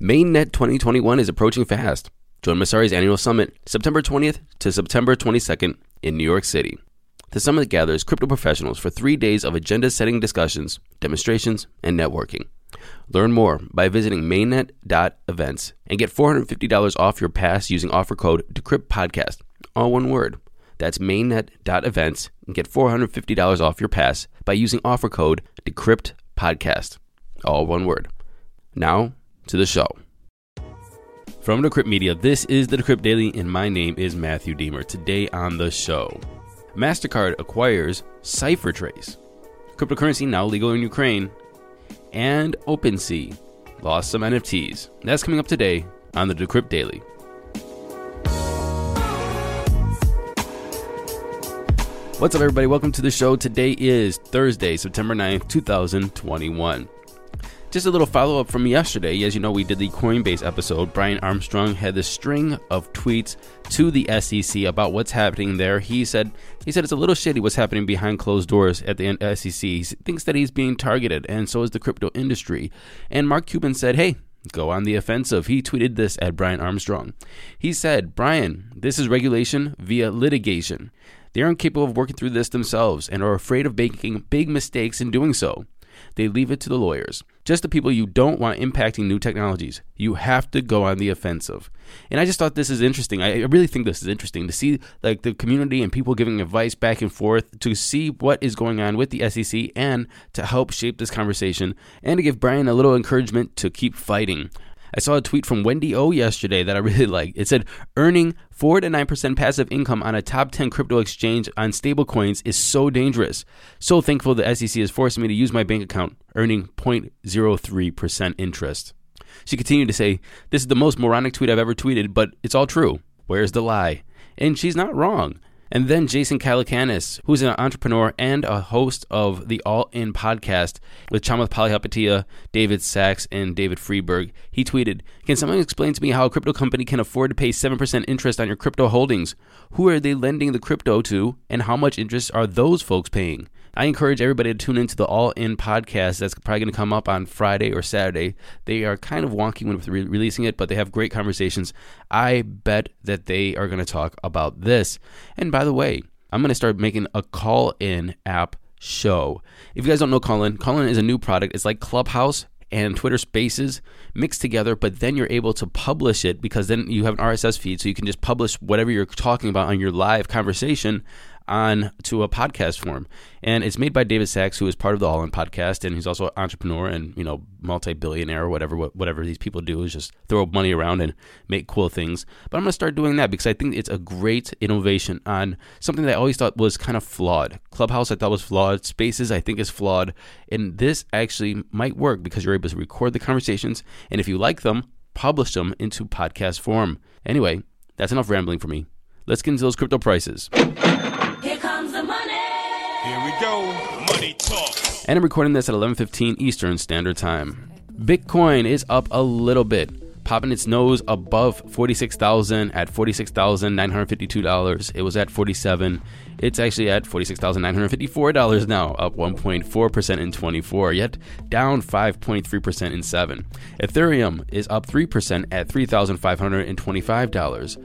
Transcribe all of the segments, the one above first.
MainNet 2021 is approaching fast. Join Messari's annual summit, September 20th to September 22nd in New York City. The summit gathers crypto professionals for three days of agenda-setting discussions, demonstrations, and networking. Learn more by visiting mainnet.events and get $450 off your pass using offer code DecryptPodcast, all one word. That's mainnet.events and get $450 off your pass by using offer code DecryptPodcast, all one word. Now, to the show. From Decrypt Media, this is the Decrypt Daily, and my name is Matthew Diemer. Today on the show, MasterCard acquires CipherTrace. Cryptocurrency now legal in Ukraine, and OpenSea lost some NFTs. That's coming up today on the Decrypt Daily. What's up, everybody? Welcome to the show. Today is Thursday, September 9th, 2021. Just a little follow up from yesterday. As you know, we did the Coinbase episode. Brian Armstrong had this string of tweets to the SEC about what's happening there. He said he said it's a little shitty what's happening behind closed doors at the SEC. He thinks that he's being targeted, and so is the crypto industry. And Mark Cuban said, "Hey, go on the offensive." He tweeted this at Brian Armstrong. He said, "Brian, this is regulation via litigation." They aren't capable of working through this themselves and are afraid of making big mistakes in doing so. They leave it to the lawyers. Just the people you don't want impacting new technologies. You have to go on the offensive. And I just thought this is interesting. I really think this is interesting to see like the community and people giving advice back and forth to see what is going on with the SEC and to help shape this conversation and to give Brian a little encouragement to keep fighting. I saw a tweet from Wendy O yesterday that I really liked. It said, Earning 4 to 9% passive income on a top 10 crypto exchange on stablecoins is so dangerous. So thankful the SEC is forcing me to use my bank account, earning 0.03% interest. She continued to say, This is the most moronic tweet I've ever tweeted, but it's all true. Where's the lie? And she's not wrong. And then Jason Calacanis, who's an entrepreneur and a host of the All In podcast with Chamath Palihapitiya, David Sacks, and David Friedberg, he tweeted, Can someone explain to me how a crypto company can afford to pay 7% interest on your crypto holdings? Who are they lending the crypto to, and how much interest are those folks paying? I encourage everybody to tune into the All In podcast. That's probably going to come up on Friday or Saturday. They are kind of wonky when re- releasing it, but they have great conversations. I bet that they are going to talk about this. And by the way, I'm going to start making a call in app show. If you guys don't know Callin, Callin is a new product. It's like Clubhouse and Twitter Spaces mixed together, but then you're able to publish it because then you have an RSS feed, so you can just publish whatever you're talking about on your live conversation on to a podcast form. And it's made by David Sacks, who is part of the All In podcast, and he's also an entrepreneur and you know multi-billionaire or whatever. Whatever these people do is just throw money around and make cool things. But I'm gonna start doing that because I think it's a great innovation on something that I always thought was kind of flawed. Clubhouse I thought was flawed. Spaces I think is flawed, and this actually might work because you're able to record the conversations, and if you like them, publish them into podcast form. Anyway, that's enough rambling for me. Let's get into those crypto prices. Here we go. Money talk. And I'm recording this at 11:15 Eastern Standard Time. Bitcoin is up a little bit, popping its nose above 46,000 at $46,952. It was at 47. It's actually at $46,954 now, up 1.4% in 24, yet down 5.3% in 7. Ethereum is up 3% at $3,525.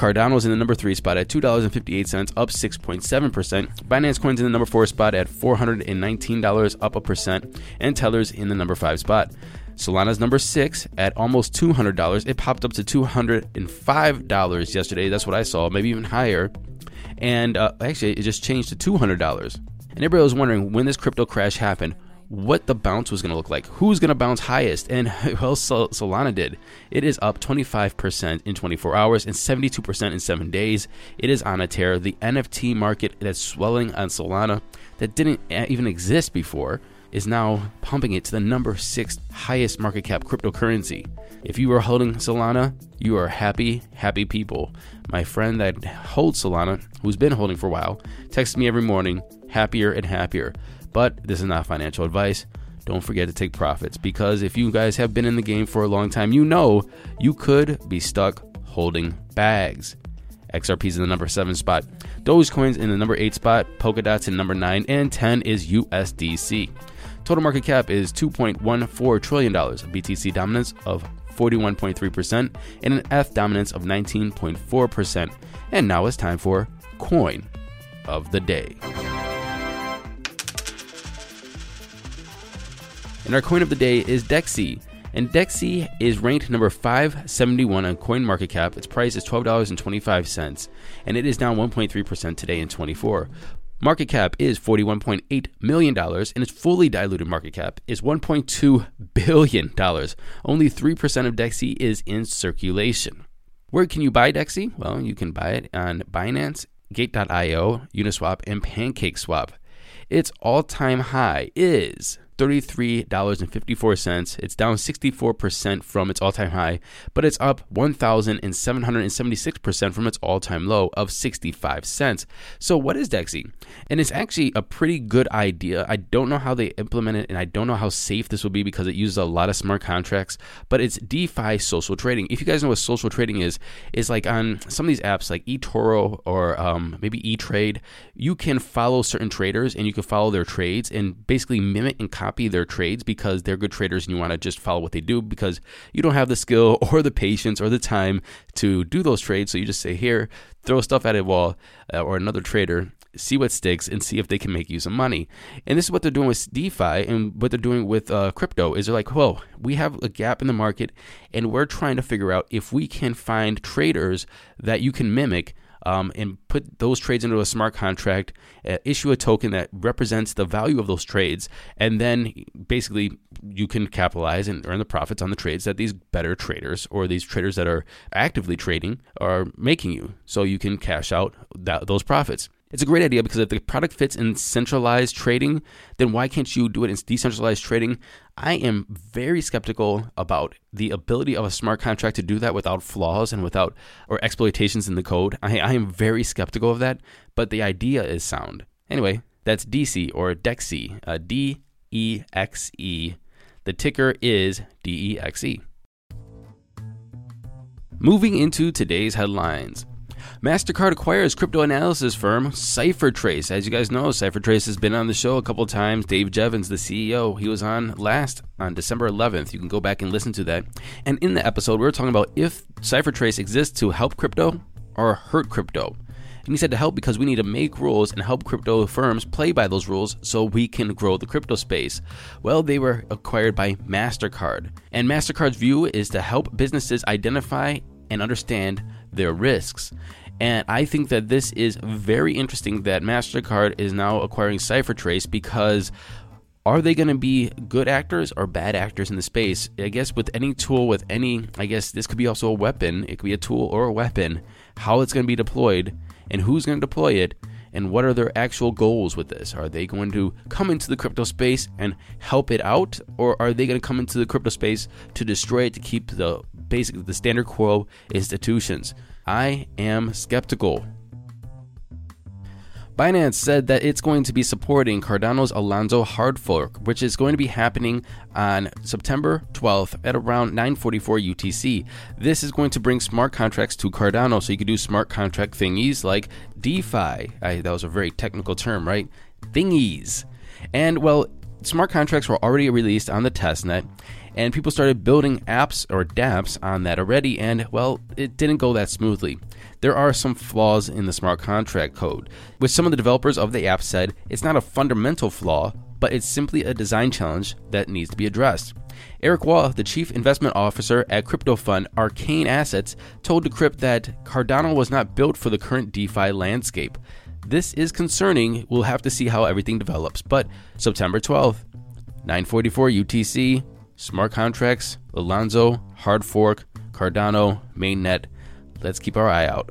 Cardano's in the number three spot at $2.58, up 6.7%. Binance Coin's in the number four spot at $419, up a percent. And Tether's in the number five spot. Solana's number six at almost $200. It popped up to $205 yesterday. That's what I saw, maybe even higher. And uh, actually, it just changed to $200. And everybody was wondering when this crypto crash happened, what the bounce was going to look like. Who's going to bounce highest? And well, Sol- Solana did. It is up 25% in 24 hours and 72% in seven days. It is on a tear. The NFT market that's swelling on Solana that didn't even exist before is now pumping it to the number six highest market cap cryptocurrency. If you are holding Solana, you are happy, happy people. My friend that holds Solana, who's been holding for a while, texts me every morning, happier and happier. But this is not financial advice. Don't forget to take profits because if you guys have been in the game for a long time, you know you could be stuck holding bags. XRP is in the number seven spot. Dogecoin's in the number eight spot. Polkadot's in number nine, and 10 is USDC. Total market cap is $2.14 trillion. BTC dominance of 41.3% and an F dominance of 19.4%. And now it's time for coin of the day. And our coin of the day is Dexy. And Dexy is ranked number 571 on CoinMarketCap. Its price is $12.25, and it is down 1.3% today in 24. Market cap is $41.8 million, and its fully diluted market cap is $1.2 billion. Only 3% of Dexy is in circulation. Where can you buy Dexy? Well, you can buy it on Binance, Gate.io, Uniswap, and PancakeSwap. Its all time high is $33.54. It's down 64% from its all time high, but it's up 1,776% from its all time low of 65 cents. So, what is Dexy? And it's actually a pretty good idea. I don't know how they implement it, and I don't know how safe this will be because it uses a lot of smart contracts, but it's DeFi social trading. If you guys know what social trading is, is like on some of these apps like eToro or um, maybe eTrade, you can follow certain traders and you can follow their trades and basically mimic and copy copy their trades because they're good traders and you want to just follow what they do because you don't have the skill or the patience or the time to do those trades. So you just say, here, throw stuff at a wall uh, or another trader see what sticks and see if they can make you some money. And this is what they're doing with DeFi and what they're doing with uh, crypto is they're like, well, we have a gap in the market and we're trying to figure out if we can find traders that you can mimic um, and put those trades into a smart contract, uh, issue a token that represents the value of those trades, and then basically you can capitalize and earn the profits on the trades that these better traders or these traders that are actively trading are making you. So you can cash out that, those profits. It's a great idea because if the product fits in centralized trading, then why can't you do it in decentralized trading? I am very skeptical about the ability of a smart contract to do that without flaws and without or exploitations in the code. I, I am very skeptical of that, but the idea is sound. Anyway, that's DC or DEXE, uh, D E X E. The ticker is D E X E. Moving into today's headlines. MasterCard acquires crypto analysis firm CipherTrace. As you guys know, CipherTrace has been on the show a couple times. Dave Jevans, the CEO, he was on last on December 11th. You can go back and listen to that. And in the episode, we were talking about if CipherTrace exists to help crypto or hurt crypto. And he said to help because we need to make rules and help crypto firms play by those rules so we can grow the crypto space. Well, they were acquired by MasterCard. And MasterCard's view is to help businesses identify and understand their risks. And I think that this is very interesting that MasterCard is now acquiring CipherTrace because are they going to be good actors or bad actors in the space? I guess with any tool, with any, I guess this could be also a weapon. It could be a tool or a weapon. How it's going to be deployed and who's going to deploy it and what are their actual goals with this? Are they going to come into the crypto space and help it out, or are they going to come into the crypto space to destroy it to keep the basically the standard quo institutions? I am skeptical. Binance said that it's going to be supporting Cardano's Alonzo hard fork, which is going to be happening on September 12th at around 9:44 UTC. This is going to bring smart contracts to Cardano, so you can do smart contract thingies like DeFi. I, that was a very technical term, right? Thingies, and well, smart contracts were already released on the testnet, and people started building apps or dApps on that already, and well, it didn't go that smoothly. There are some flaws in the smart contract code, which some of the developers of the app said it's not a fundamental flaw, but it's simply a design challenge that needs to be addressed. Eric Wall, the chief investment officer at crypto fund Arcane Assets, told Decrypt that Cardano was not built for the current DeFi landscape. This is concerning. We'll have to see how everything develops. But September 12th, 944 UTC, smart contracts, Alonzo, hard fork, Cardano, mainnet. Let's keep our eye out.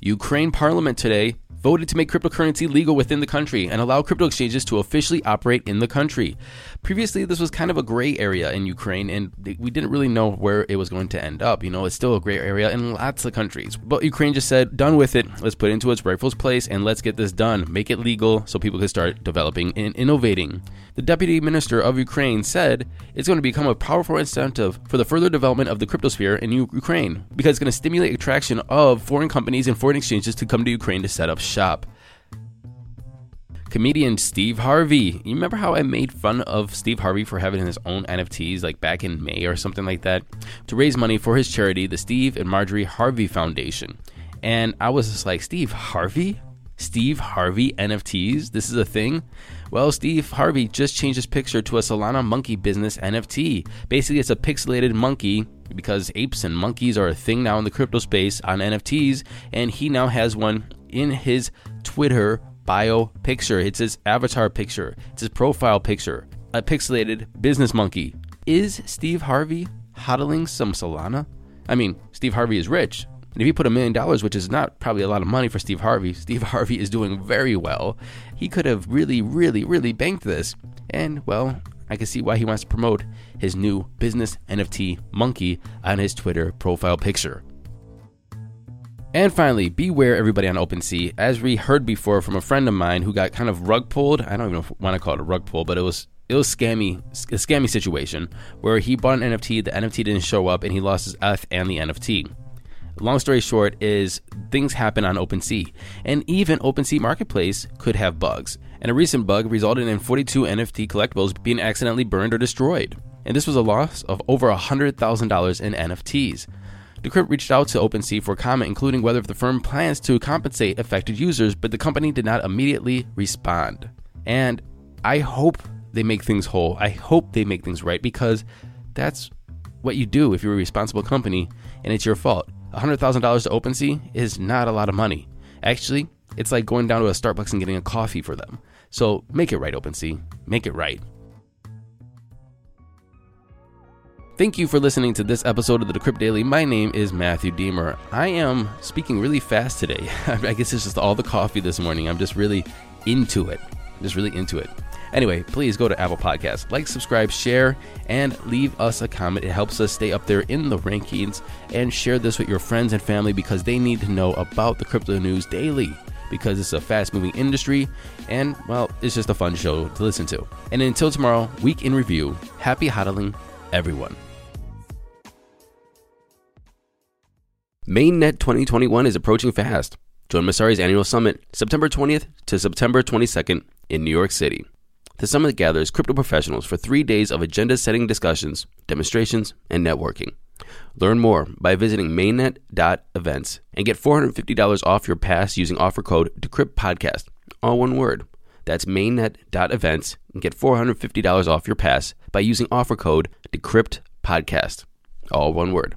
Ukraine Parliament today voted to make cryptocurrency legal within the country and allow crypto exchanges to officially operate in the country. Previously, this was kind of a gray area in Ukraine, and we didn't really know where it was going to end up. You know, it's still a gray area in lots of countries. But Ukraine just said, done with it. Let's put it into its rightful place and let's get this done. Make it legal so people can start developing and innovating. The deputy minister of Ukraine said it's going to become a powerful incentive for the further development of the cryptosphere in Ukraine because it's going to stimulate attraction of foreign companies and foreign exchanges to come to Ukraine to set up shop. Comedian Steve Harvey. You remember how I made fun of Steve Harvey for having his own NFTs like back in May or something like that to raise money for his charity, the Steve and Marjorie Harvey Foundation. And I was just like, Steve Harvey? Steve Harvey NFTs? This is a thing? Well, Steve Harvey just changed his picture to a Solana monkey business NFT. Basically, it's a pixelated monkey because apes and monkeys are a thing now in the crypto space on NFTs, and he now has one in his Twitter bio picture. It's his avatar picture, it's his profile picture, a pixelated business monkey. Is Steve Harvey hodling some Solana? I mean, Steve Harvey is rich. And if he put a million dollars, which is not probably a lot of money for Steve Harvey, Steve Harvey is doing very well. He could have really, really, really banked this. And, well, I can see why he wants to promote his new business NFT monkey on his Twitter profile picture. And finally, beware everybody on OpenSea. As we heard before from a friend of mine who got kind of rug pulled, I don't even want to call it a rug pull, but it was it was scammy a scammy situation where he bought an NFT, the NFT didn't show up, and he lost his ETH and the NFT. Long story short is things happen on OpenSea, and even OpenSea Marketplace could have bugs. And a recent bug resulted in 42 NFT collectibles being accidentally burned or destroyed. And this was a loss of over $100,000 in NFTs. Decrypt reached out to OpenSea for comment, including whether the firm plans to compensate affected users, but the company did not immediately respond. And I hope they make things whole. I hope they make things right because that's what you do if you're a responsible company and it's your fault. $100,000 to OpenSea is not a lot of money. Actually, it's like going down to a Starbucks and getting a coffee for them. So make it right, OpenSea. Make it right. Thank you for listening to this episode of the Decrypt Daily. My name is Matthew Diemer. I am speaking really fast today. I guess it's just all the coffee this morning. I'm just really into it. Just really into it. Anyway, please go to Apple Podcasts, like, subscribe, share, and leave us a comment. It helps us stay up there in the rankings. And share this with your friends and family because they need to know about the crypto news daily because it's a fast moving industry and, well, it's just a fun show to listen to. And until tomorrow, week in review, happy hodling, everyone. MainNet 2021 is approaching fast. Join Messari's annual summit, September 20th to September 22nd in New York City. The summit gathers crypto professionals for three days of agenda setting discussions, demonstrations, and networking. Learn more by visiting mainnet.events and get $450 off your pass using offer code DecryptPodcast, all one word. That's mainnet.events and get $450 off your pass by using offer code DecryptPodcast, all one word.